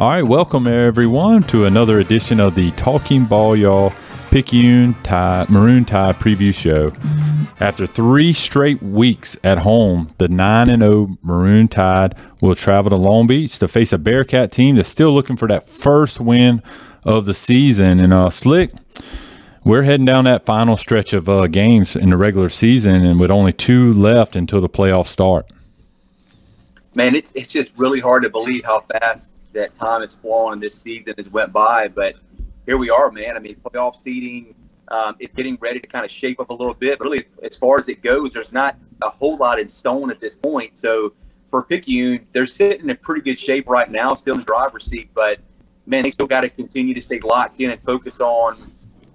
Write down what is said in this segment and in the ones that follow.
All right, welcome everyone to another edition of the Talking Ball Y'all Picayune Tide Maroon Tide preview show. After three straight weeks at home, the 9 and 0 Maroon Tide will travel to Long Beach to face a Bearcat team that's still looking for that first win of the season. And uh, Slick, we're heading down that final stretch of uh, games in the regular season, and with only two left until the playoffs start. Man, it's it's just really hard to believe how fast that time has flown this season has went by. But here we are, man. I mean, playoff seeding um, is getting ready to kind of shape up a little bit. But really, as far as it goes, there's not a whole lot in stone at this point. So for Picayune, they're sitting in pretty good shape right now, still in the driver's seat. But man, they still got to continue to stay locked in and focus on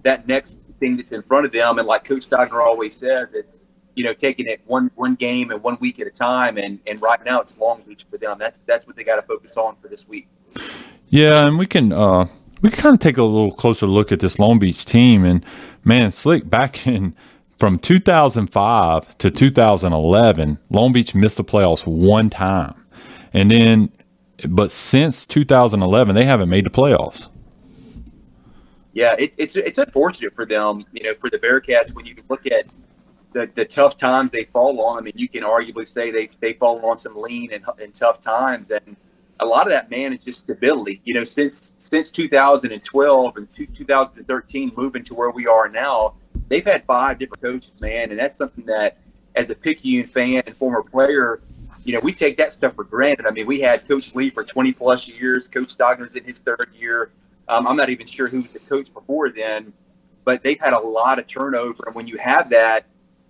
that next thing that's in front of them. And like Coach Stogner always says, it's you know taking it one one game and one week at a time. And and right now it's Long Beach for them. That's that's what they got to focus on for this week. Yeah, and we can uh, we can kind of take a little closer look at this Long Beach team. And man, Slick, back in from 2005 to 2011, Long Beach missed the playoffs one time, and then but since 2011, they haven't made the playoffs. Yeah, it's it's it's unfortunate for them, you know, for the Bearcats when you look at the, the tough times they fall on. I mean, you can arguably say they they fall on some lean and, and tough times, and a lot of that man is just stability. You know, since since 2012 and 2013, moving to where we are now, they've had five different coaches, man, and that's something that, as a Picayune fan and former player, you know, we take that stuff for granted. I mean, we had Coach Lee for 20 plus years. Coach Stogner's in his third year. Um, I'm not even sure who was the coach before then, but they've had a lot of turnover. And when you have that,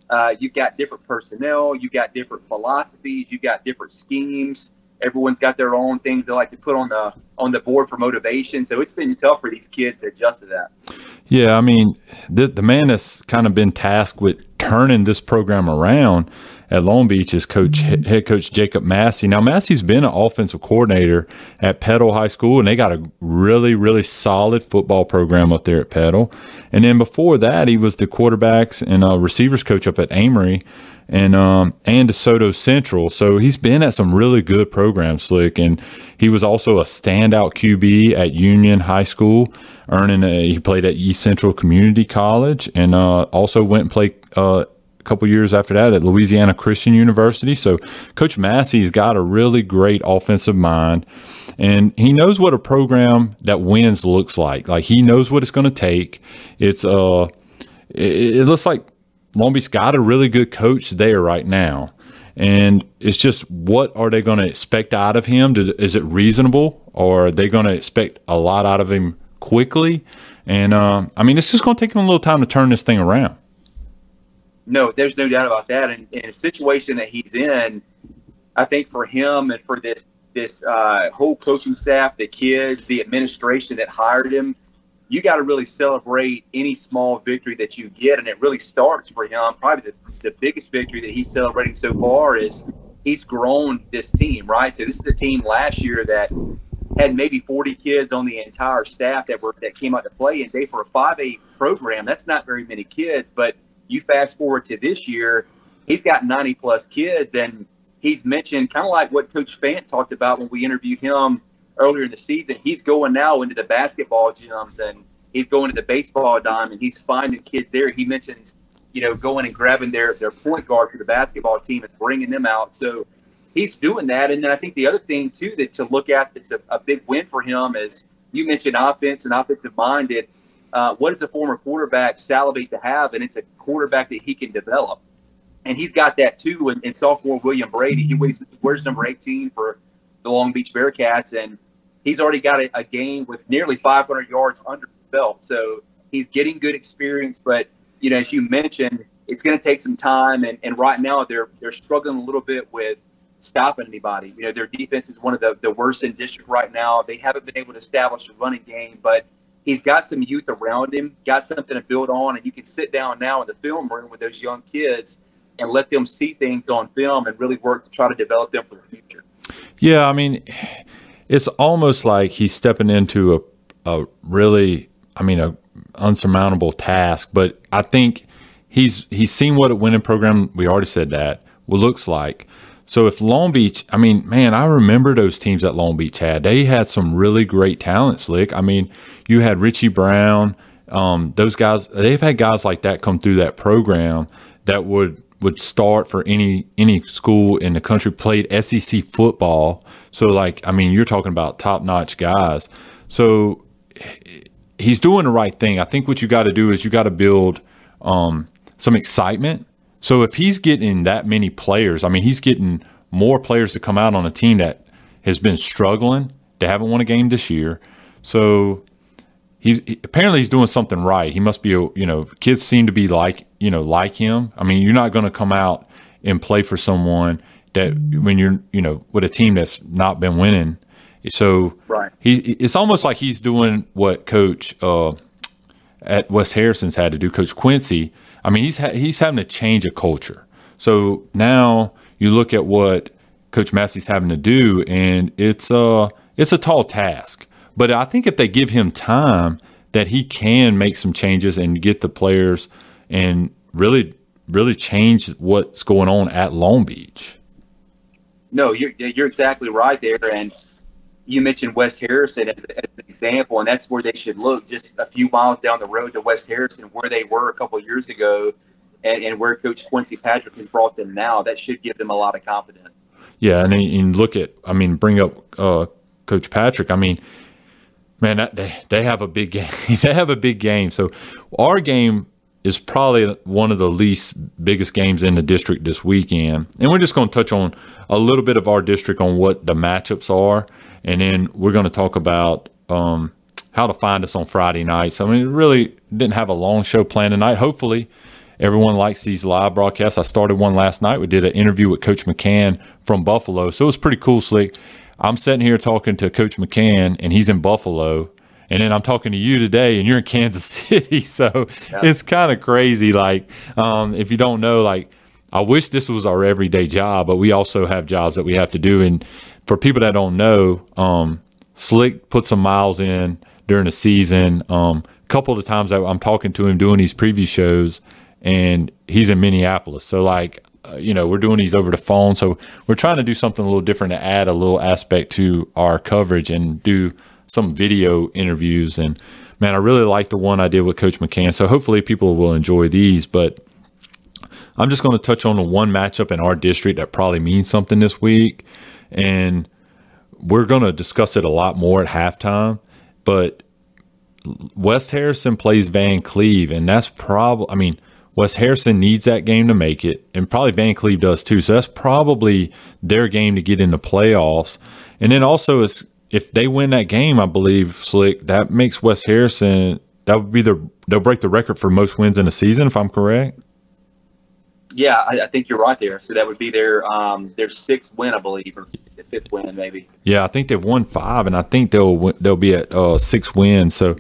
uh, you've got different personnel, you've got different philosophies, you've got different schemes. Everyone's got their own things they like to put on the on the board for motivation. So it's been tough for these kids to adjust to that. Yeah, I mean, the the man that's kind of been tasked with turning this program around at Long Beach is coach head coach Jacob Massey. Now Massey's been an offensive coordinator at Petal High School, and they got a really really solid football program up there at Petal. And then before that, he was the quarterbacks and uh, receivers coach up at Amory and um, and DeSoto Central. So he's been at some really good programs, Slick, and he was also a standout QB at Union High School, earning a, he played at East Central Community College, and uh, also went and played. Uh, couple years after that at Louisiana Christian University. So Coach Massey's got a really great offensive mind and he knows what a program that wins looks like. Like he knows what it's going to take. It's uh it, it looks like Long Beach got a really good coach there right now. And it's just what are they going to expect out of him? Is it reasonable or are they going to expect a lot out of him quickly? And uh, I mean, it's just going to take him a little time to turn this thing around. No, there's no doubt about that. And in a situation that he's in, I think for him and for this this uh, whole coaching staff, the kids, the administration that hired him, you got to really celebrate any small victory that you get. And it really starts for him. Probably the, the biggest victory that he's celebrating so far is he's grown this team, right? So this is a team last year that had maybe 40 kids on the entire staff that were that came out to play. And they for a 5A program, that's not very many kids. But you fast forward to this year, he's got 90 plus kids, and he's mentioned kind of like what Coach Fant talked about when we interviewed him earlier in the season. He's going now into the basketball gyms and he's going to the baseball dime and he's finding kids there. He mentions, you know, going and grabbing their their point guard for the basketball team and bringing them out. So he's doing that. And then I think the other thing too that to look at that's a, a big win for him is you mentioned offense and offensive minded. Uh, what does a former quarterback salivate to have? And it's a quarterback that he can develop. And he's got that too in sophomore William Brady. He wears number 18 for the Long Beach Bearcats. And he's already got a, a game with nearly 500 yards under belt. So he's getting good experience. But, you know, as you mentioned, it's going to take some time. And, and right now they're, they're struggling a little bit with stopping anybody. You know, their defense is one of the, the worst in district right now. They haven't been able to establish a running game, but he's got some youth around him, got something to build on, and you can sit down now in the film room with those young kids and let them see things on film and really work to try to develop them for the future. Yeah, I mean, it's almost like he's stepping into a a really, I mean, a unsurmountable task. But I think he's he's seen what a winning program. We already said that. What looks like. So if Long Beach, I mean, man, I remember those teams that Long Beach had. They had some really great talent, Slick. I mean, you had Richie Brown. Um, those guys, they've had guys like that come through that program that would would start for any any school in the country. Played SEC football. So like, I mean, you're talking about top notch guys. So he's doing the right thing. I think what you got to do is you got to build um, some excitement. So if he's getting that many players, I mean, he's getting more players to come out on a team that has been struggling. They haven't won a game this year. So he's apparently he's doing something right. He must be a you know kids seem to be like you know like him. I mean, you're not going to come out and play for someone that when you're you know with a team that's not been winning. So right. he it's almost like he's doing what coach uh, at West Harrison's had to do. Coach Quincy. I mean, he's ha- he's having to change a culture. So now you look at what Coach Massey's having to do, and it's uh it's a tall task. But I think if they give him time, that he can make some changes and get the players and really, really change what's going on at Long Beach. No, you're you're exactly right there, and you mentioned West Harrison as, as, an example, and that's where they should look. Just a few miles down the road to West Harrison, where they were a couple years ago, and, and where Coach Quincy Patrick has brought them now. That should give them a lot of confidence. Yeah, and, and look at, I mean, bring up uh, Coach Patrick. I mean, man, they they have a big game. they have a big game. So our game is probably one of the least biggest games in the district this weekend. And we're just going to touch on a little bit of our district on what the matchups are, and then we're going to talk about um, how to find us on Friday nights. I mean, really didn't have a long show planned tonight. Hopefully. Everyone likes these live broadcasts. I started one last night. We did an interview with Coach McCann from Buffalo. So it was pretty cool, Slick. I'm sitting here talking to Coach McCann, and he's in Buffalo. And then I'm talking to you today, and you're in Kansas City. So yeah. it's kind of crazy. Like, um, if you don't know, like, I wish this was our everyday job, but we also have jobs that we have to do. And for people that don't know, um, Slick put some miles in during the season. Um, a couple of times I'm talking to him doing these preview shows, and he's in Minneapolis. So, like, uh, you know, we're doing these over the phone. So we're trying to do something a little different to add a little aspect to our coverage and do some video interviews. And man, I really like the one I did with Coach McCann. So hopefully people will enjoy these. But I'm just going to touch on the one matchup in our district that probably means something this week. And we're going to discuss it a lot more at halftime. But West Harrison plays Van Cleve, and that's probably, I mean, West Harrison needs that game to make it, and probably Van Cleve does too. So that's probably their game to get in the playoffs. And then also, if they win that game, I believe Slick that makes Wes Harrison that would be the they'll break the record for most wins in a season, if I'm correct. Yeah, I, I think you're right there. So that would be their um, their sixth win, I believe, or fifth win, maybe. Yeah, I think they've won five, and I think they'll they'll be at uh, six wins. So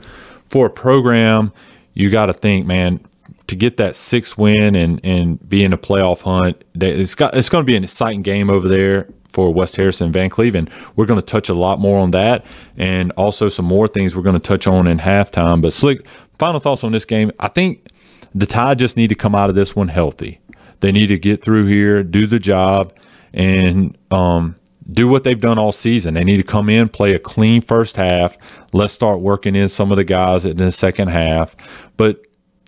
for a program, you got to think, man, to get that sixth win and and be in a playoff hunt, it's got it's going to be an exciting game over there for West Harrison Van Cleveland. We're going to touch a lot more on that, and also some more things we're going to touch on in halftime. But slick, final thoughts on this game. I think the Tide just need to come out of this one healthy. They need to get through here, do the job, and um, do what they've done all season. They need to come in, play a clean first half. Let's start working in some of the guys in the second half. But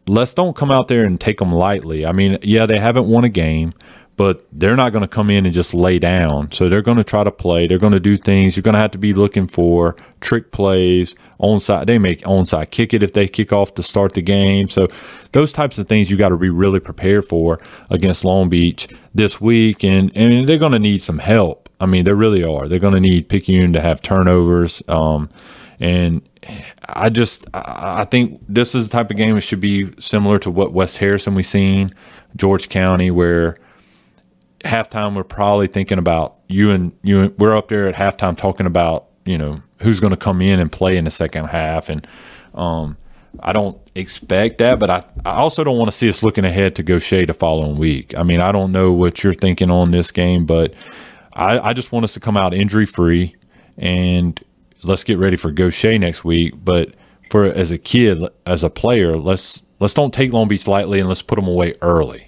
let's don't come out there and take them lightly. I mean, yeah, they haven't won a game, but they're not going to come in and just lay down. So they're going to try to play. They're going to do things. You're going to have to be looking for trick plays, onside. They make onside kick it if they kick off to start the game. So those types of things you got to be really prepared for against Long Beach this week. And, and they're going to need some help. I mean, they really are. They're going to need Picayune to have turnovers. Um, and I just I think this is the type of game that should be similar to what West Harrison we've seen, George County, where halftime we're probably thinking about you and you. And, we're up there at halftime talking about you know who's going to come in and play in the second half, and um, I don't expect that, but I, I also don't want to see us looking ahead to Gautier the following week. I mean, I don't know what you're thinking on this game, but I, I just want us to come out injury free and let's get ready for Gautier next week. But for as a kid, as a player, let's let's don't take Long Beach lightly and let's put them away early.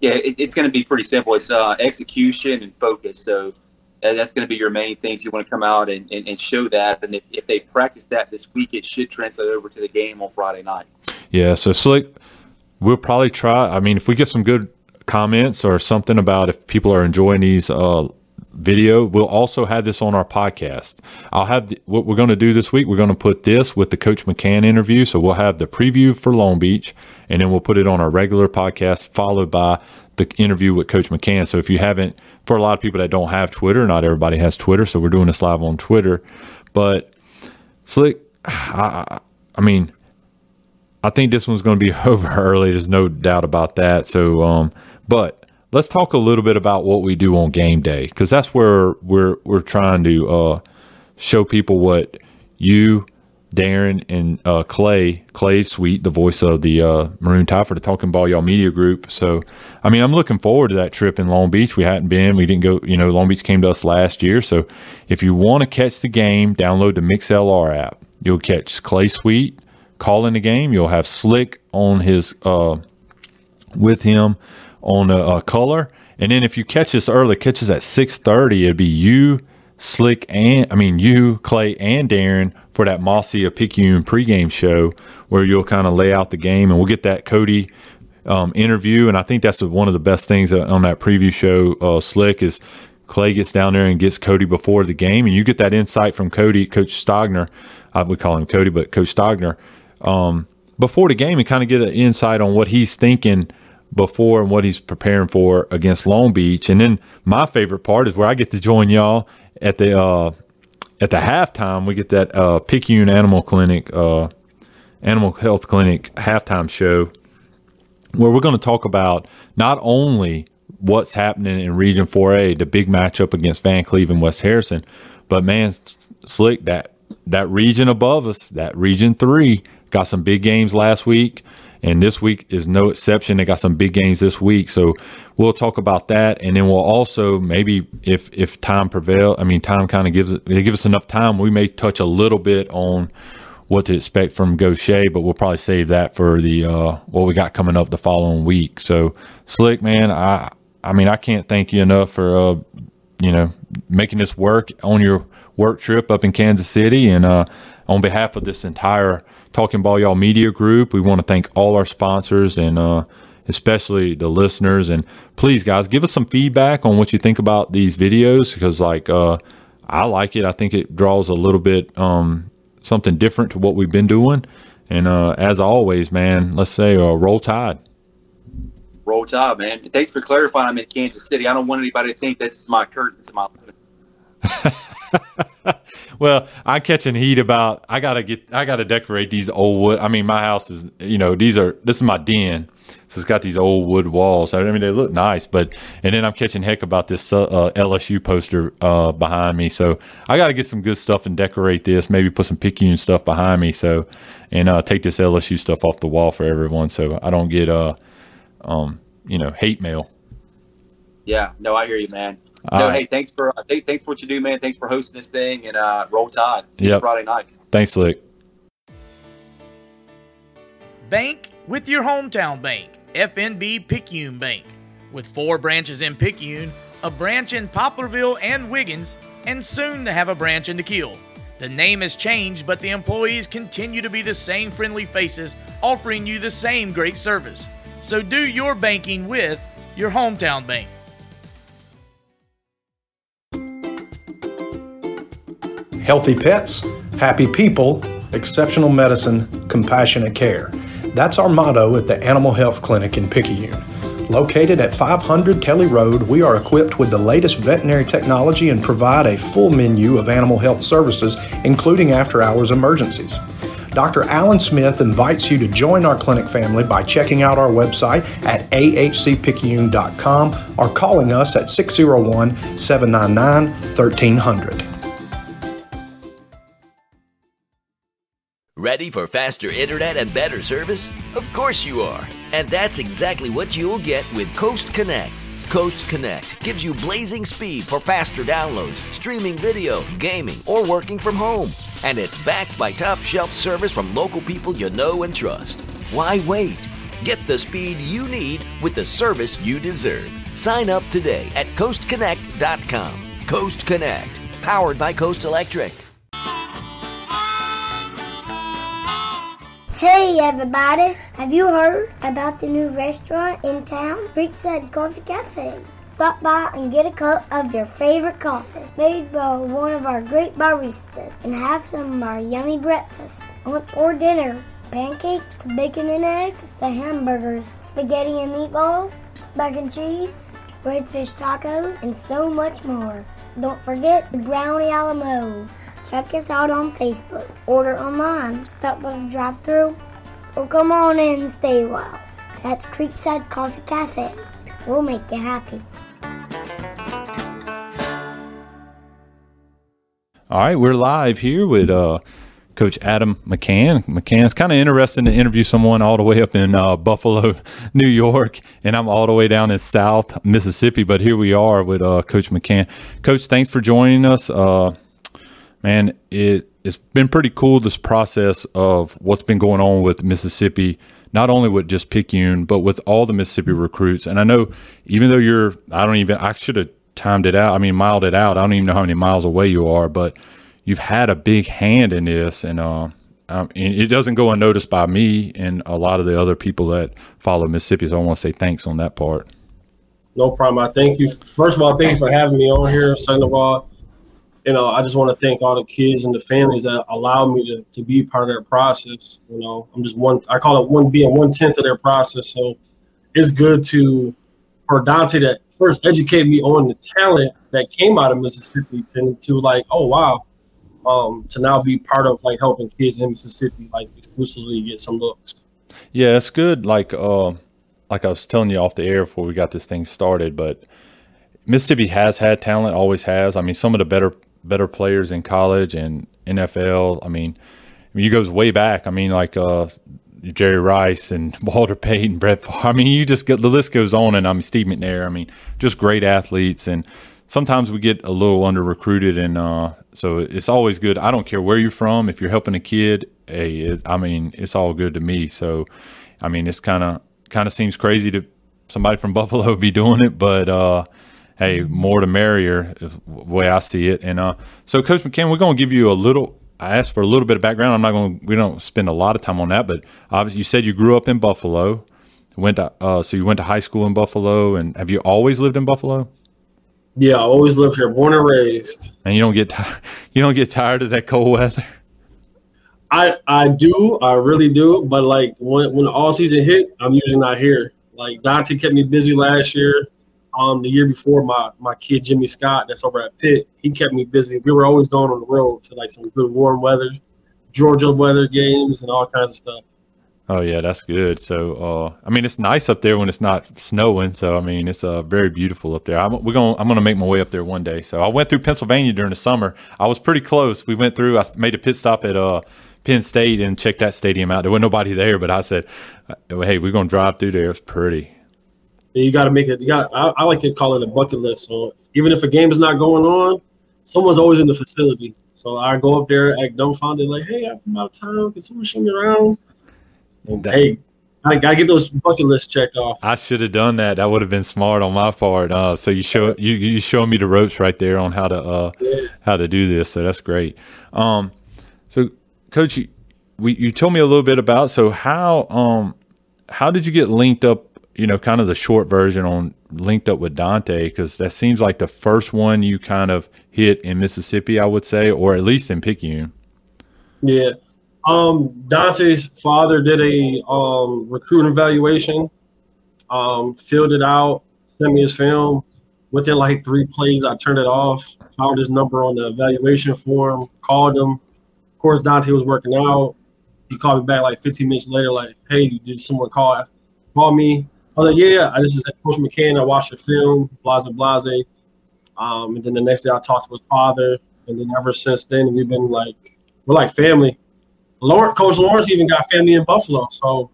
Yeah, it, it's going to be pretty simple. It's uh, execution and focus. So uh, that's going to be your main things. You want to come out and, and, and show that. And if, if they practice that this week, it should translate over to the game on Friday night. Yeah. So Slick, we'll probably try. I mean, if we get some good comments or something about if people are enjoying these uh, video. We'll also have this on our podcast. I'll have the, what we're going to do this week. We're going to put this with the Coach McCann interview. So we'll have the preview for Long Beach, and then we'll put it on our regular podcast, followed by the interview with Coach McCann. So if you haven't, for a lot of people that don't have Twitter, not everybody has Twitter. So we're doing this live on Twitter. But Slick, I, I mean, I think this one's going to be over early. There's no doubt about that. So, um, but let's talk a little bit about what we do on game day because that's where we're we're trying to uh, show people what you, Darren, and uh, Clay Clay Sweet, the voice of the uh, Maroon Tide for the Talking Ball Y'all Media Group. So, I mean, I'm looking forward to that trip in Long Beach. We hadn't been, we didn't go. You know, Long Beach came to us last year. So, if you want to catch the game, download the MixLR app. You'll catch Clay Sweet calling the game. You'll have Slick on his uh, with him on a, color. And then if you catch this early, catches at 6:30, it'd be you, Slick, and I mean you, Clay, and Darren for that Mossy a Picayune pregame show where you'll kind of lay out the game, and we'll get that Cody um, interview. And I think that's one of the best things on that preview show. Uh, Slick is Clay gets down there and gets Cody before the game, and you get that insight from Cody, Coach Stogner. I would call him Cody, but Coach Stogner um, before the game, and kind of get an insight on what he's thinking before and what he's preparing for against Long Beach. And then my favorite part is where I get to join y'all at the uh, at the halftime. We get that uh, Picayune Animal Clinic, uh, Animal Health Clinic halftime show, where we're going to talk about not only what's happening in Region 4A, the big matchup against Van Cleve and West Harrison, but man, slick that that region above us, that Region Three, got some big games last week. And this week is no exception. They got some big games this week, so we'll talk about that, and then we'll also maybe if if time prevail, I mean time kind of gives it give us enough time, we may touch a little bit on what to expect from Gautier, but we'll probably save that for the uh, what we got coming up the following week. So slick man, I I mean I can't thank you enough for uh, you know making this work on your work trip up in Kansas City, and uh, on behalf of this entire Talking Ball Y'all Media Group. We want to thank all our sponsors and uh, especially the listeners. And please, guys, give us some feedback on what you think about these videos because, like, uh, I like it. I think it draws a little bit um, something different to what we've been doing. And uh, as always, man, let's say uh, roll tide. Roll tide, man. Thanks for clarifying. I'm in Kansas City. I don't want anybody to think this is my curtains my. well, I'm catching heat about I gotta get I gotta decorate these old wood. I mean, my house is you know these are this is my den, so it's got these old wood walls. I mean, they look nice, but and then I'm catching heck about this uh, LSU poster uh, behind me. So I got to get some good stuff and decorate this. Maybe put some Picayune stuff behind me. So and uh, take this LSU stuff off the wall for everyone, so I don't get uh um you know hate mail. Yeah, no, I hear you, man. No, hey, thanks for uh, thanks for what you do, man. Thanks for hosting this thing and uh, roll tide. Yeah, Friday night. Thanks, Luke. Bank with your hometown bank, FNB Picayune Bank, with four branches in Picayune, a branch in Poplarville and Wiggins, and soon to have a branch in Kiln. The name has changed, but the employees continue to be the same friendly faces, offering you the same great service. So do your banking with your hometown bank. Healthy pets, happy people, exceptional medicine, compassionate care. That's our motto at the Animal Health Clinic in Picayune. Located at 500 Kelly Road, we are equipped with the latest veterinary technology and provide a full menu of animal health services, including after hours emergencies. Dr. Alan Smith invites you to join our clinic family by checking out our website at ahcpicayune.com or calling us at 601 799 1300. Ready for faster internet and better service? Of course you are. And that's exactly what you'll get with Coast Connect. Coast Connect gives you blazing speed for faster downloads, streaming video, gaming, or working from home. And it's backed by top shelf service from local people you know and trust. Why wait? Get the speed you need with the service you deserve. Sign up today at coastconnect.com. Coast Connect, powered by Coast Electric. Hey everybody, have you heard about the new restaurant in town, Creekside Coffee Cafe? Stop by and get a cup of your favorite coffee made by one of our great baristas and have some of our yummy breakfast, lunch or dinner. Pancakes, bacon and eggs, the hamburgers, spaghetti and meatballs, mac and cheese, redfish tacos, and so much more. Don't forget the brownie a la mode. Check us out on Facebook. Order online. Stop by the drive through or come on in and stay a while. That's Creekside Coffee Cafe. We'll make you happy. All right, we're live here with uh, Coach Adam McCann. McCann's kind of interesting to interview someone all the way up in uh, Buffalo, New York, and I'm all the way down in South Mississippi. But here we are with uh, Coach McCann. Coach, thanks for joining us. Man, it it's been pretty cool this process of what's been going on with Mississippi, not only with just Picayune, but with all the Mississippi recruits. And I know even though you're, I don't even, I should have timed it out. I mean, miled it out. I don't even know how many miles away you are, but you've had a big hand in this, and uh, it doesn't go unnoticed by me and a lot of the other people that follow Mississippi. So I want to say thanks on that part. No problem. I thank you. First of all, thank you for having me on here. Second of all, you know, I just want to thank all the kids and the families that allowed me to, to be part of their process. You know, I'm just one, I call it one being one tenth of their process. So it's good to, for Dante to first educate me on the talent that came out of Mississippi to, to like, oh, wow, um, to now be part of like helping kids in Mississippi, like exclusively get some looks. Yeah, it's good. Like, uh, like I was telling you off the air before we got this thing started, but Mississippi has had talent, always has. I mean, some of the better better players in college and NFL. I mean, you goes way back. I mean, like uh, Jerry Rice and Walter Payton, Brett. Favre. I mean, you just get the list goes on, and I'm Steve McNair. I mean, just great athletes, and sometimes we get a little under recruited, and uh, so it's always good. I don't care where you're from. If you're helping a kid, hey, it, I mean, it's all good to me. So, I mean, it's kind of kind of seems crazy to somebody from Buffalo be doing it, but uh, hey, more the merrier, is the way I see it. And uh, so, Coach McCann, we're going to give you a little. I asked for a little bit of background. I'm not going. to We don't spend a lot of time on that, but obviously, you said you grew up in Buffalo. Went to uh, so you went to high school in Buffalo, and have you always lived in Buffalo? Yeah, I always lived here, born and raised. And you don't get tired, you don't get tired of that cold weather. I I do, I really do. But like when when all season hit, I'm usually not here. Like Dante kept me busy last year. Um, the year before, my my kid Jimmy Scott, that's over at Pitt, he kept me busy. We were always going on the road to like some good warm weather, Georgia weather games, and all kinds of stuff. Oh yeah, that's good. So, uh, I mean, it's nice up there when it's not snowing. So, I mean, it's uh, very beautiful up there. I'm, we're going. I'm to make my way up there one day. So, I went through Pennsylvania during the summer. I was pretty close. We went through. I made a pit stop at uh, Penn State and checked that stadium out. There wasn't nobody there, but I said, "Hey, we're to drive through there. It's pretty." You got to make it. You got. I, I like to call it a bucket list. So, even if a game is not going on, someone's always in the facility. So I go up there, act dumbfounded, like, "Hey, I'm out of town. Can someone show me around?" And, hey, I gotta get those bucket lists checked off. I should have done that. That would have been smart on my part. Uh, so you show you you showing me the ropes right there on how to uh, yeah. how to do this. So that's great. Um, so coach, you, we you told me a little bit about so how um how did you get linked up? You know, kind of the short version on linked up with Dante because that seems like the first one you kind of hit in Mississippi, I would say, or at least in Picayune. Yeah. Um, Dante's father did a um, recruiting evaluation, um, filled it out, sent me his film. Within like three plays, I turned it off. Found his number on the evaluation form, called him. Of course, Dante was working out. He called me back like 15 minutes later, like, "Hey, did someone call call me?" I was like, "Yeah. This is Coach McCann. I watched the film, blase blase." Um, and then the next day, I talked to his father, and then ever since then, we've been like, we're like family. Lawrence, Coach Lawrence even got family in Buffalo, so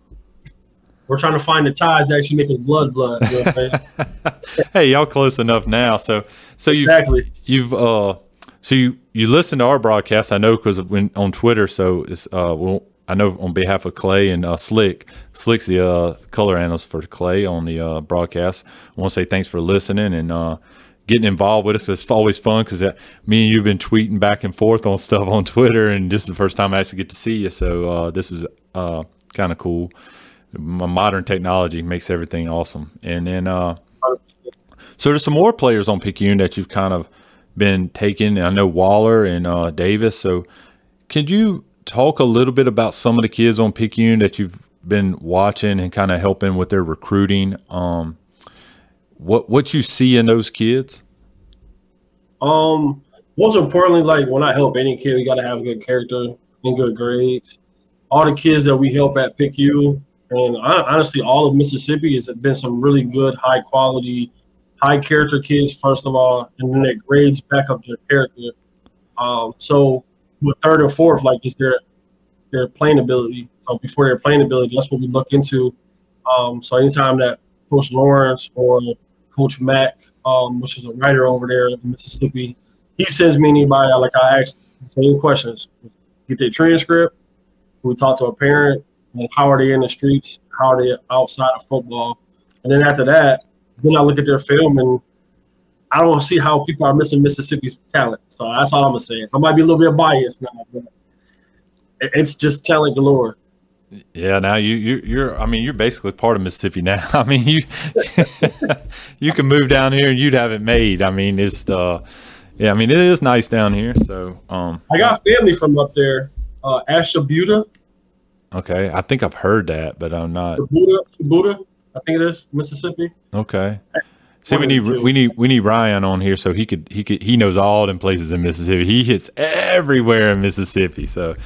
we're trying to find the ties that actually make his blood blood. You know hey, y'all close enough now. So, so you've exactly. you've uh, so you you listen to our broadcast. I know because when on Twitter. So it's uh, well, I know on behalf of Clay and uh, Slick, Slick's the uh, color analyst for Clay on the uh, broadcast. I want to say thanks for listening and uh, getting involved with us. It's always fun because me and you've been tweeting back and forth on stuff on Twitter, and this is the first time I actually get to see you. So uh, this is uh, kind of cool. My modern technology makes everything awesome. And then, uh, so there's some more players on Picayune that you've kind of been taking. I know Waller and uh, Davis. So can you talk a little bit about some of the kids on Picayune that you've been watching and kind of helping with their recruiting? Um, what what you see in those kids? Um, most importantly, like when I help any kid, we got to have a good character and good grades. All the kids that we help at PICU, and honestly, all of Mississippi has been some really good, high quality, high character kids. First of all, and then their grades back up their character. Um, so with third or fourth, like is their their playing ability. So before their playing ability, that's what we look into. Um, so anytime that Coach Lawrence or Coach Mack, um, which is a writer over there in Mississippi. He sends me anybody like I ask the same questions. Get their transcript. We talk to a parent and how are they in the streets? How are they outside of football? And then after that, then I look at their film and I don't see how people are missing Mississippi's talent. So that's all I'm gonna say. I might be a little bit biased now, but it's just talent galore. Yeah, now you you you're I mean you're basically part of Mississippi now. I mean you you can move down here and you'd have it made. I mean it's uh yeah, I mean it is nice down here. So um I got family from up there. Uh Ashabuta. Okay. I think I've heard that, but I'm not Buddha Buddha, I think it is, Mississippi. Okay. See, we need we need we need Ryan on here so he could he could he knows all them places in Mississippi. He hits everywhere in Mississippi. So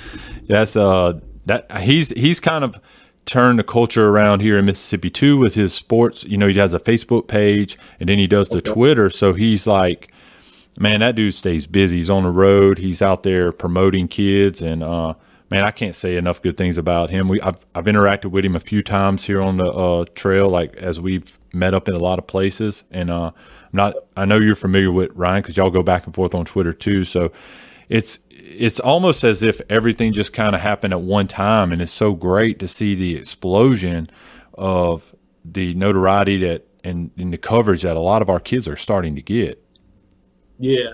that's uh that he's he's kind of turned the culture around here in Mississippi too with his sports. You know, he has a Facebook page and then he does the okay. Twitter. So he's like, man, that dude stays busy. He's on the road. He's out there promoting kids and uh, man, I can't say enough good things about him. We I've I've interacted with him a few times here on the uh, trail, like as we've met up in a lot of places. And uh, I'm not I know you're familiar with Ryan because y'all go back and forth on Twitter too. So it's it's almost as if everything just kind of happened at one time, and it's so great to see the explosion of the notoriety that and, and the coverage that a lot of our kids are starting to get. Yeah.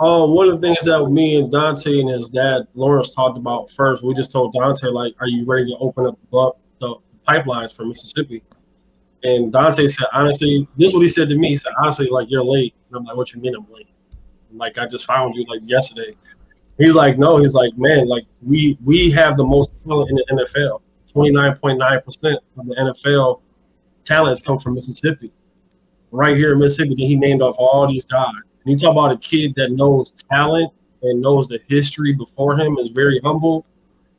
Um, one of the things that me and Dante and his dad Lawrence talked about first, we just told Dante like, "Are you ready to open up the, the pipelines for Mississippi?" And Dante said, "Honestly, this is what he said to me. He said, honestly, like you're late." And I'm like, "What you mean I'm late?" like I just found you like yesterday. He's like, no, he's like, man, like we we have the most talent in the NFL. Twenty nine point nine percent of the NFL talents come from Mississippi. Right here in Mississippi, he named off all these guys. And you talk about a kid that knows talent and knows the history before him is very humble.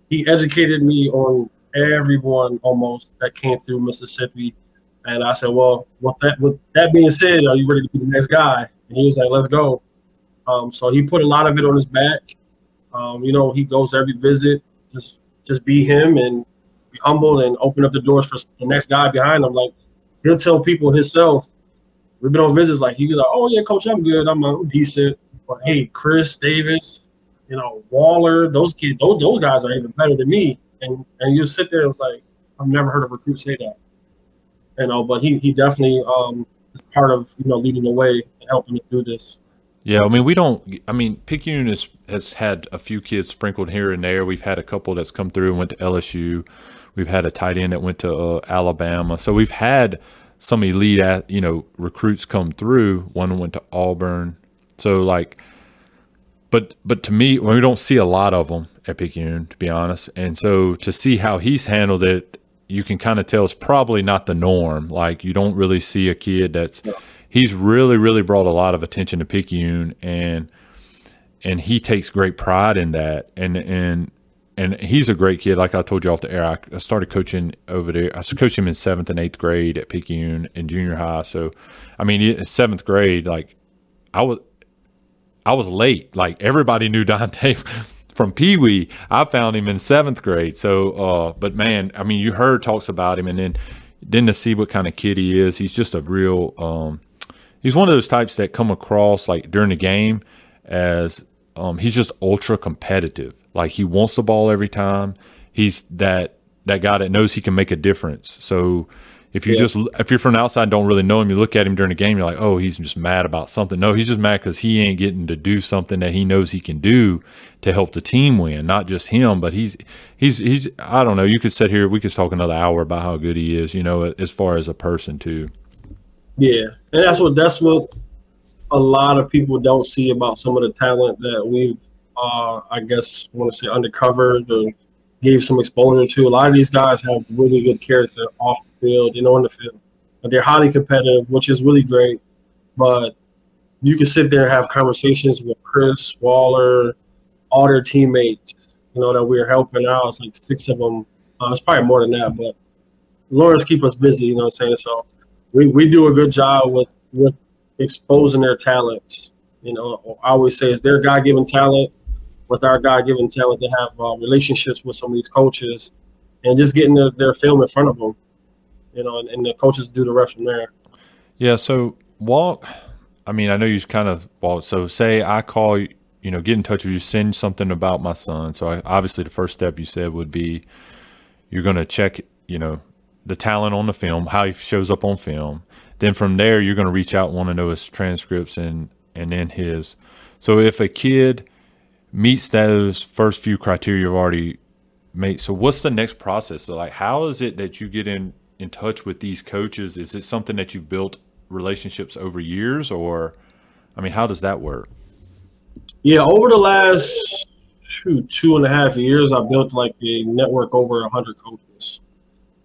He educated me on everyone almost that came through Mississippi. And I said, well, with that with that being said, are you ready to be the next guy? And he was like, let's go. Um, so he put a lot of it on his back. Um, you know, he goes every visit, just just be him and be humble and open up the doors for the next guy behind him. Like he'll tell people himself. We've been on visits, like he's like, "Oh yeah, coach, I'm good. I'm, I'm decent." But hey, Chris Davis, you know, Waller, those kids, those those guys are even better than me. And and you sit there like, I've never heard a recruit say that. You know, but he he definitely um is part of you know leading the way and helping to do this. Yeah, I mean, we don't. I mean, Picayune has, has had a few kids sprinkled here and there. We've had a couple that's come through and went to LSU. We've had a tight end that went to uh, Alabama. So we've had some elite, at, you know, recruits come through. One went to Auburn. So like, but but to me, we don't see a lot of them at Picayune, to be honest. And so to see how he's handled it, you can kind of tell it's probably not the norm. Like you don't really see a kid that's he's really really brought a lot of attention to Picayune and and he takes great pride in that and and and he's a great kid. Like I told you off the air, I, started coaching over there. I coached him in seventh and eighth grade at Picayune in junior high. So, I mean, seventh grade, like I was, I was late. Like everybody knew Dante from Pee Wee. I found him in seventh grade. So, uh, but man, I mean, you heard talks about him, and then then to see what kind of kid he is, he's just a real. Um, he's one of those types that come across like during the game as um, he's just ultra competitive. Like he wants the ball every time. he's that that guy that knows he can make a difference. So if you Yeah. just if you're from the outside and don't really know him, you look at him during the game, you're like, oh, he's just mad about something. No, he's just mad because he ain't getting to do something that he knows he can do to help the team win, not just him, but he's he's he's I don't know. You could sit here, we could talk another hour about how good he is, you know, as far as a person too. Yeah, and that's what that's what a lot of people don't see about some of the talent that we've, uh, I guess, want to say undercovered or gave some exposure to. A lot of these guys have really good character off field, know, in the field. They're highly competitive, which is really great. But you can sit there and have conversations with Chris Waller, all their teammates, you know, that we're helping out. It's like six of them. Uh, it's probably more than that, but Lawrence keep us busy, you know what I'm saying? So we, we do a good job with, with exposing their talents. You know, I always say it's their God given talent with our God given talent to have uh, relationships with some of these coaches and just getting their film in front of them, you know, and, and the coaches do the rest from there. Yeah. So Walt, I mean, I know you kind of Walt. So say I call you, you know, get in touch with you, send something about my son. So I, obviously the first step you said would be you're going to check, you know, the talent on the film, how he shows up on film. Then from there, you're going to reach out, want to know his transcripts and and then his. So if a kid meets those first few criteria you've already made, so what's the next process? So like, how is it that you get in in touch with these coaches? Is it something that you've built relationships over years, or I mean, how does that work? Yeah, over the last two two and a half years, I built like a network over 100 coaches.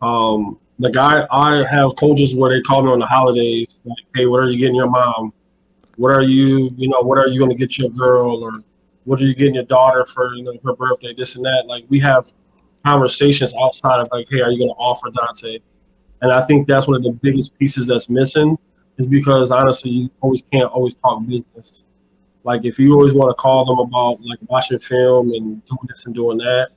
Um, the guy, I have coaches where they call me on the holidays, like, hey, what are you getting your mom? What are you, you know, what are you going to get your girl? Or what are you getting your daughter for, you know, her birthday, this and that? Like, we have conversations outside of like, hey, are you going to offer Dante? And I think that's one of the biggest pieces that's missing is because honestly, you always can't always talk business. Like if you always want to call them about like watching film and doing this and doing that,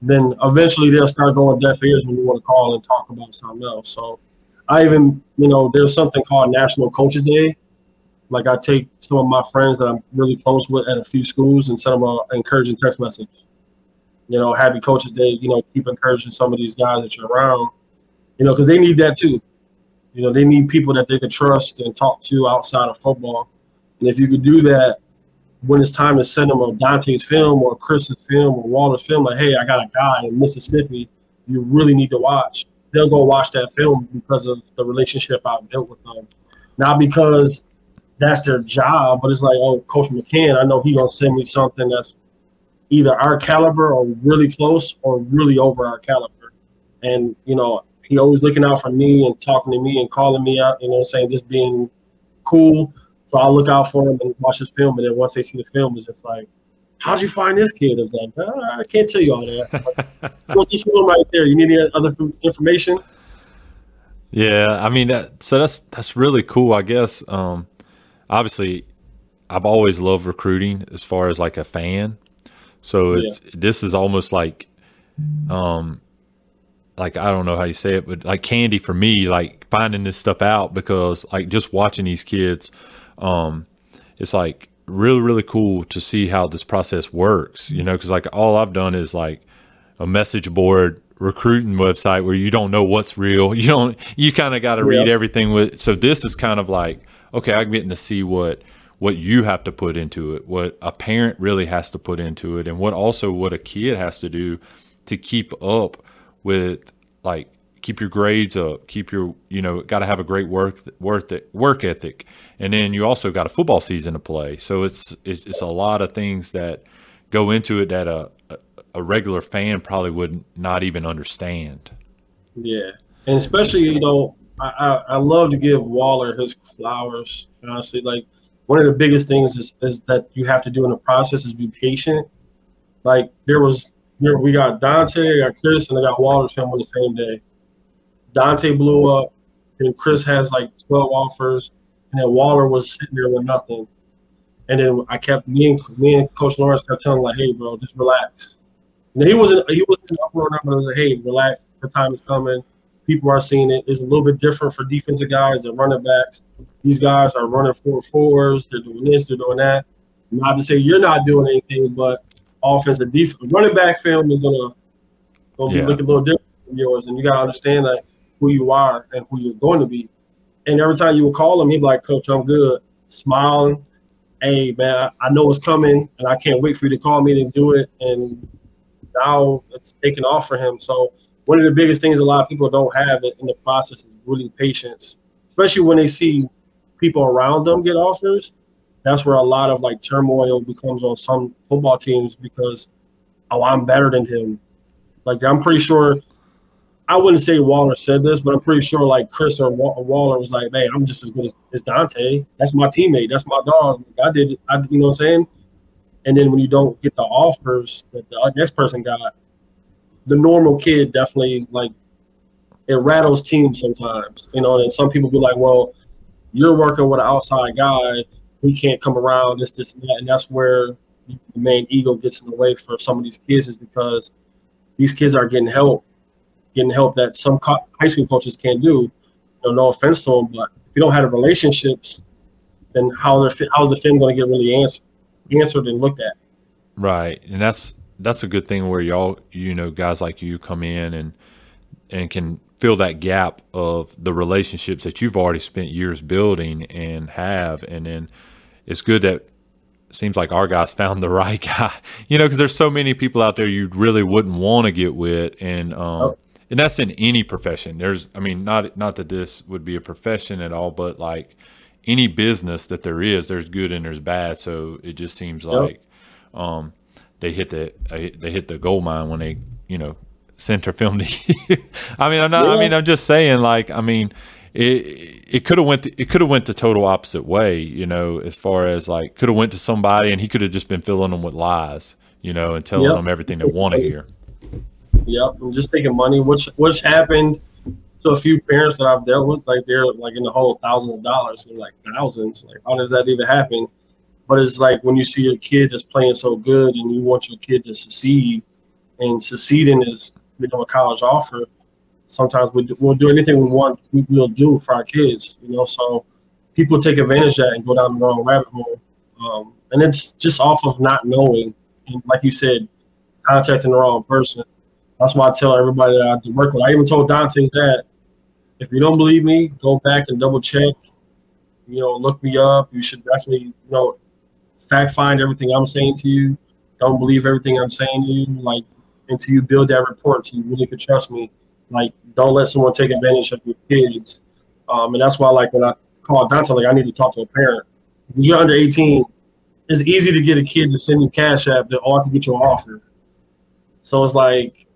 then eventually they'll start going deaf ears when you want to call and talk about something else. So I even, you know, there's something called National Coaches Day. Like I take some of my friends that I'm really close with at a few schools and send them an encouraging text message. You know, happy Coaches Day. You know, keep encouraging some of these guys that you're around. You know, because they need that too. You know, they need people that they can trust and talk to outside of football. And if you could do that when it's time to send them a Dante's film or Chris's film or Walter's film, like, hey, I got a guy in Mississippi you really need to watch. They'll go watch that film because of the relationship I've built with them. Not because that's their job, but it's like, oh, Coach McCann, I know he gonna send me something that's either our caliber or really close or really over our caliber. And, you know, he always looking out for me and talking to me and calling me out, you know, saying just being cool. So I'll look out for him and watch his film. And then once they see the film, it's just like, how'd you find this kid? It's like, "Uh, I can't tell you all that. What's this film right there? You need any other information? Yeah, I mean, that, so that's that's really cool. I guess. Um, obviously, I've always loved recruiting as far as like a fan. So it's this is almost like, um, like I don't know how you say it, but like candy for me. Like finding this stuff out because like just watching these kids, um, it's like really really cool to see how this process works. You know, because like all I've done is like a message board recruiting website where you don't know what's real. You don't. You kind of got to read Yep. everything with. So this is kind of like okay, I'm getting to see what what you have to put into it, what a parent really has to put into it, and what also what a kid has to do to keep up with like keep your grades up, keep your you know got to have a great work work work ethic, and then you also got a football season to play. So it's it's, it's a lot of things that go into it that a a- regular fan probably would not even understand. Yeah, and especially you know, I, I, I love to give Waller his flowers. Honestly, like one of the biggest things is, is that you have to do in the process is be patient. Like there was, we got Dante, I got Chris, and I got Waller's film on the same day. Dante blew up, and Chris has like twelve offers, and then Waller was sitting there with nothing. And then I kept me and me and Coach Lawrence kept telling him like, "Hey, bro, just relax." And he wasn't he wasn't up I was like, hey, relax. The time is coming. People are seeing it. It's a little bit different for defensive guys and running backs. These guys are running four fours. They're doing this. They're doing that. Not to say you're not doing anything, but offensive defense running back film is gonna Gonna Yeah. be looking a little different from yours, and you gotta understand like who you are and who you're going to be. And every time you would call him, he'd be like, "Coach, I'm good," smiling. Hey man, I know it's coming, and I can't wait for you to call me and do it. And now it's taking off for him. So one of the biggest things a lot of people don't have in the process is really patience, especially when they see people around them get offers. That's where a lot of like turmoil becomes on some football teams because oh, I'm better than him. Like I'm pretty sure. I wouldn't say Waller said this, but I'm pretty sure like Chris or Waller was like, "Man, I'm just as good as, Dante. That's my teammate. That's my dog. I did. it. I, you know what I'm saying?" And then when you don't get the offers that the uh, next person got, the normal kid definitely like it rattles teams sometimes. You know, and some people be like, "Well, you're working with an outside guy. We can't come around. This, this, and that." And that's where the main ego gets in the way for some of these kids is because these kids are getting help, getting help that some co- high school coaches can't do. You know, no offense to them, but if you don't have the relationships, then how they're fi- how's the film going to get really answered, answered and looked at? Right, and that's that's a good thing where y'all, you know, guys like you come in and and can fill that gap of the relationships that you've already spent years building and have, and then it's good that it seems like our guys found the right guy, you know, because there's so many people out there you really wouldn't want to get with, and um, and that's in any profession. There's, I mean, not not that this would be a profession at all, but like any business that there is, there's good and there's bad. So it just seems like um, they hit the they hit the gold mine when they you know sent their film to you. I mean, I'm not. I mean, I'm just saying. Like, I mean, it it could have went the, it could have went the total opposite way. You know, as far as like could have went to somebody and he could have just been filling them with lies. You know, and telling Yep. them everything they want to hear. Yep, and just taking money, which which happened to a few parents that I've dealt with. Like they're like in the whole thousands of dollars, and like thousands. Like how does that even happen? But it's like when you see a kid that's playing so good, and you want your kid to succeed, and succeeding is you know a college offer. Sometimes we do, we'll do anything we want, we will do for our kids. You know, so people take advantage of that and go down the wrong rabbit hole. Um, and it's just off of not knowing, and like you said, contacting the wrong person. That's why I tell everybody that I work with. I even told Dante's that if you don't believe me, go back and double check. You know, look me up. You should definitely, you know, fact find everything I'm saying to you. Don't believe everything I'm saying to you. Like until you build that rapport, until you really can trust me. Like don't let someone take advantage of your kids. Um, and that's why, like when I call Dante, like I need to talk to a parent. If you're under 18, it's easy to get a kid to send you cash app that oh I can get you an offer. So it's like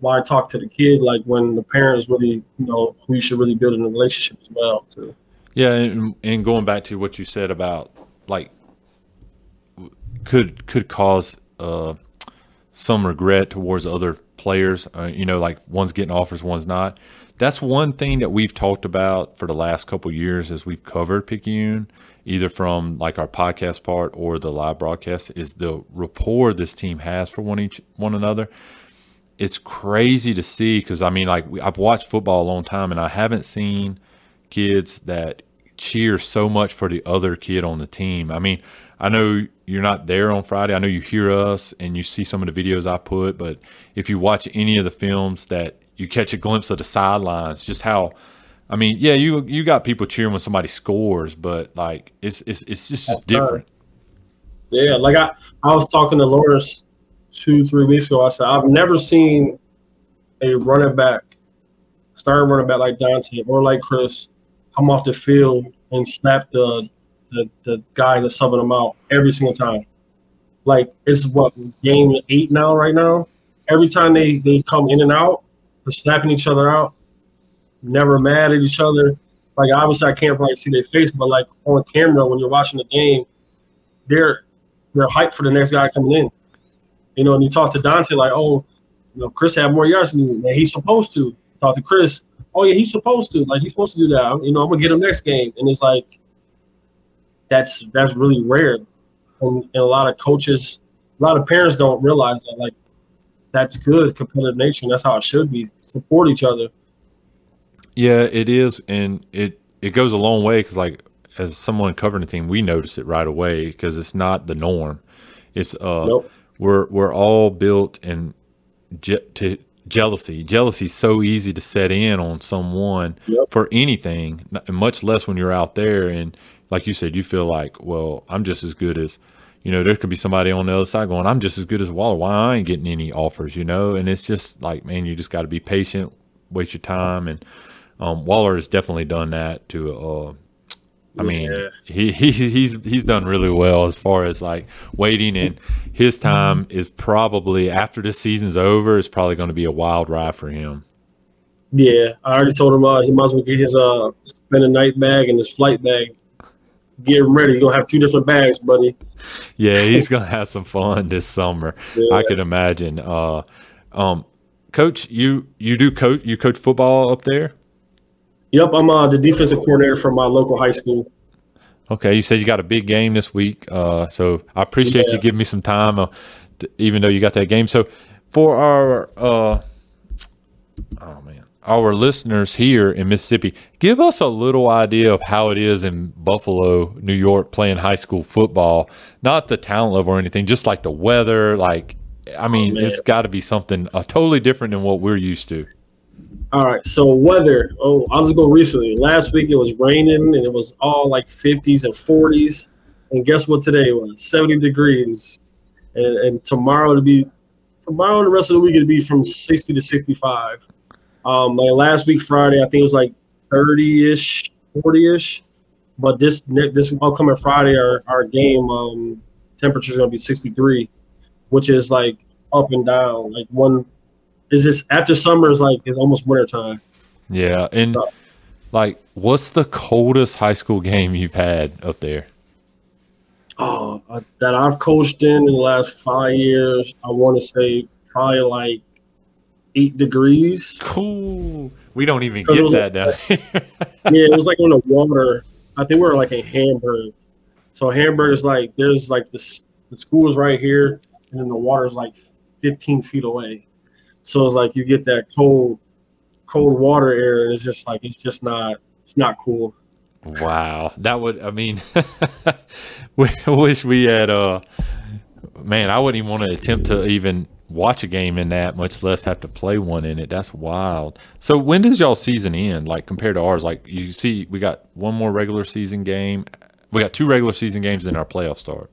why talk to the kid like when the parents really you know who you should really build in a relationship as well too. Yeah, and, and going back to what you said about like could could cause uh, some regret towards other players. Uh, you know, like one's getting offers, one's not. That's one thing that we've talked about for the last couple years as we've covered Picayune, either from like our podcast part or the live broadcast, is the rapport this team has for one each one another it's crazy to see because I mean, like I've watched football a long time, and I haven't seen kids that cheer so much for the other kid on the team. I mean, I know you're not there on Friday. I know you hear us and you see some of the videos I put, but if you watch any of the films, that you catch a glimpse of the sidelines, just how. I mean, yeah, you you got people cheering when somebody scores, but like it's it's it's just That's different. Yeah, like I I was talking to Lawrence two three weeks ago. I said I've never seen a running back, starting running back like Dante or like Chris, come off the field and snap the the, the guy that's subbing them out every single time. Like it's what game eight now right now. Every time they they come in and out, they're snapping each other out. Never mad at each other. Like obviously I can't probably see their face, but like on camera when you're watching the game, they're they're hyped for the next guy coming in. You know, and you talk to Dante like, oh, you know, Chris had more yards than you. Man, he's supposed to. Talk to Chris. Oh yeah, he's supposed to. Like he's supposed to do that. You know, I'm gonna get him next game. And it's like that's that's really rare. And, and a lot of coaches, a lot of parents don't realize that. Like that's good competitive nature. And that's how it should be. Support each other. Yeah, it is, and it it goes a long way because, like, as someone covering the team, we notice it right away because it's not the norm. It's uh, Nope. we're we're all built and to jealousy. Jealousy is so easy to set in on someone Yep. for anything, much less when you're out there. And like you said, you feel like, well, I'm just as good as, you know, there could be somebody on the other side going, I'm just as good as Waller. Why I ain't getting any offers, you know? And it's just like, man, you just got to be patient, waste your time. And um, Waller has definitely done that to, uh, I mean, Yeah. he, he he's he's done really well as far as like waiting, and his time is probably after this season's over. It's probably going to be a wild ride for him. Yeah, I already told him uh, he might as well get his uh spend a night bag and his flight bag. Get him ready. You're gonna have two different bags, buddy. Yeah, he's going to have some fun this summer. Yeah. I can imagine. Uh, um, coach, you you do coach you coach football up there? Yep, I'm uh, the defensive coordinator for my local high school. Okay, you said you got a big game this week, uh, so I appreciate you giving me some time, uh, even though you got that game. So for our uh, oh man, our listeners here in Mississippi, give us a little idea of how it is in Buffalo, New York, playing high school football. Not the talent level or anything, just like the weather. Like, I mean, man. it's got to be something uh, totally different than what we're used to. All right, so weather. Oh, I'll just go recently. Last week it was raining and it was all like 50s and 40s. And guess what today was? 70 degrees. And, and tomorrow to be tomorrow and the rest of the week it'll be from 60 to 65. Um, like last week Friday I think it was like 30ish, 40ish. But this this upcoming Friday our, our game um, temperature is gonna be 63, which is like up and down. Like one it's just after summer is like it's almost winter time. Yeah, and So- like, what's the coldest high school game you've had up there? Oh, uh, that I've coached in in the last five years, I want to say probably like eight degrees. Cool. We don't even get that down here. Yeah, it was like on the water. I think we were like in Hamburg. So Hamburg is like there's like the s- the school is right here, and then the water's like 15 feet away. So it's like you get that cold, cold water air, and it's just like it's just not it's not cool. wow, that would. I mean, we wish we had. Uh, man, I wouldn't even want to attempt to even watch a game in that, much less have to play one in it. That's wild. So when does y'all season end? Like compared to ours, like you see, we got one more regular season game. We got two regular season games, then our playoff start.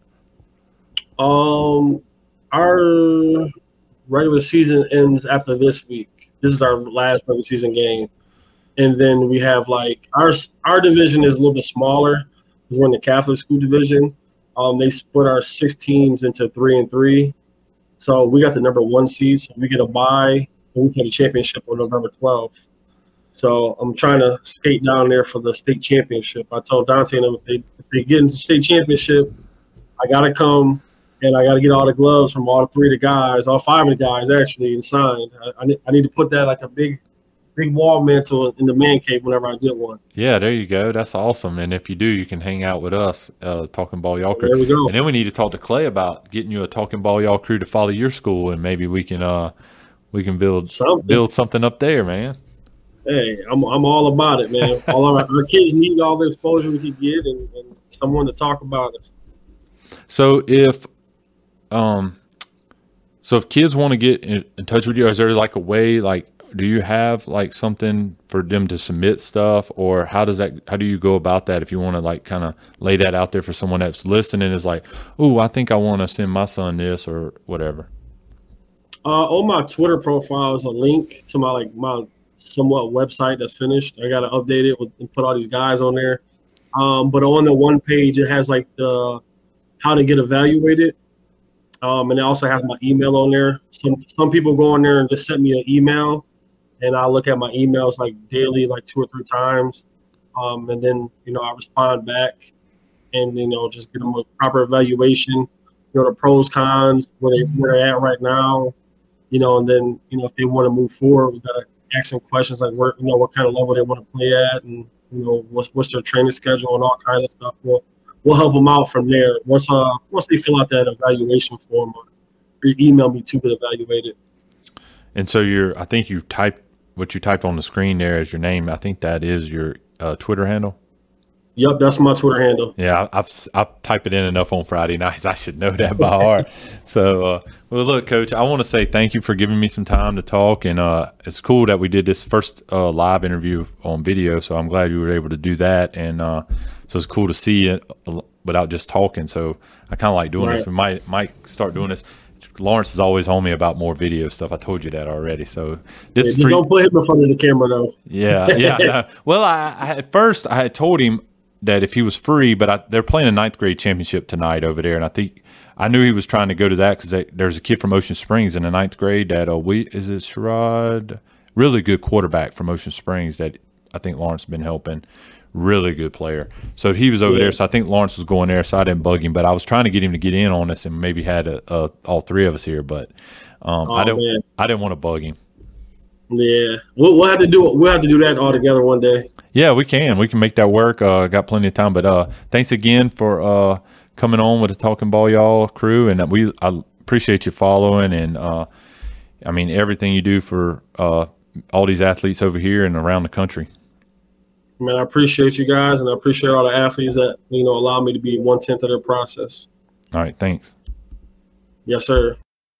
Um, our regular season ends after this week. This is our last regular season game, and then we have like our our division is a little bit smaller because we're in the Catholic school division. Um, they split our six teams into three and three, so we got the number one seed, so we get a bye, and we play the championship on November twelfth. So I'm trying to skate down there for the state championship. I told Dante and them if they, if they get into state championship, I gotta come and I got to get all the gloves from all three of the guys, all five of the guys actually, and signed. I, I, need, I need to put that like a big, big wall mantle in the man cave whenever I get one. Yeah, there you go. That's awesome. And if you do, you can hang out with us, uh, Talking Ball Y'all Crew. There we go. And then we need to talk to Clay about getting you a Talking Ball Y'all Crew to follow your school, and maybe we can uh we can build Something. build something up there, man. Hey, I'm, I'm all about it, man. all our, our kids need all the exposure we can get and, and someone to talk about us. So if um so if kids want to get in, in touch with you, is there like a way like do you have like something for them to submit stuff or how does that how do you go about that if you want to like kind of lay that out there for someone that's listening is like oh i think i want to send my son this or whatever Uh, on my Twitter profile is a link to my like my somewhat website that's finished. I got to update it with, and put all these guys on there. Um, but on the one page, it has like the how to get evaluated, um, and it also has my email on there. Some some people go on there and just send me an email, and I look at my emails like daily, like two or three times, um, and then you know I respond back, and you know just get them a proper evaluation. You know the pros, cons, where they where they're at right now, you know, and then you know if they want to move forward, we gotta ask them questions like where you know what kind of level they want to play at, and you know what's what's their training schedule and all kinds of stuff. We'll we'll help them out from there. Once uh once they fill out that evaluation form, or, or email me to get evaluated. and so you're i think you've typed what you typed on the screen there as your name i think that is your uh, twitter handle Yep, that's my Twitter handle. Yeah, I've I type it in enough on Friday nights. I should know that by heart. So, uh, well, look, Coach, I want to say thank you for giving me some time to talk, and uh, it's cool that we did this first uh, live interview on video. So I'm glad you were able to do that, and uh, so it's cool to see it without just talking. So I kind of like doing right. this. We might might start doing this. Lawrence is always on me about more video stuff. I told you that already. So this yeah, don't put him in front of the camera though. Yeah, yeah. no. Well, I, I, at first I had told him that if he was free, but I, they're playing a ninth grade championship tonight over there, and I think I knew he was trying to go to that because there's a kid from Ocean Springs in the ninth grade that uh, we is it Sherrod, really good quarterback from Ocean Springs that I think Lawrence has been helping, really good player. So he was over yeah. there, so I think Lawrence was going there, so I didn't bug him, but I was trying to get him to get in on this and maybe had a, a, all three of us here, but um, oh, I don't man. I didn't want to bug him. Yeah, we'll, we'll have to do we'll have to do that all together one day. Yeah, we can. We can make that work. Uh, got plenty of time. But uh, thanks again for uh, coming on with the Talking Ball Y'all crew, and we I appreciate you following and uh, I mean everything you do for uh, all these athletes over here and around the country. Man, I appreciate you guys, and I appreciate all the athletes that you know allow me to be one tenth of their process. All right, thanks. Yes, sir.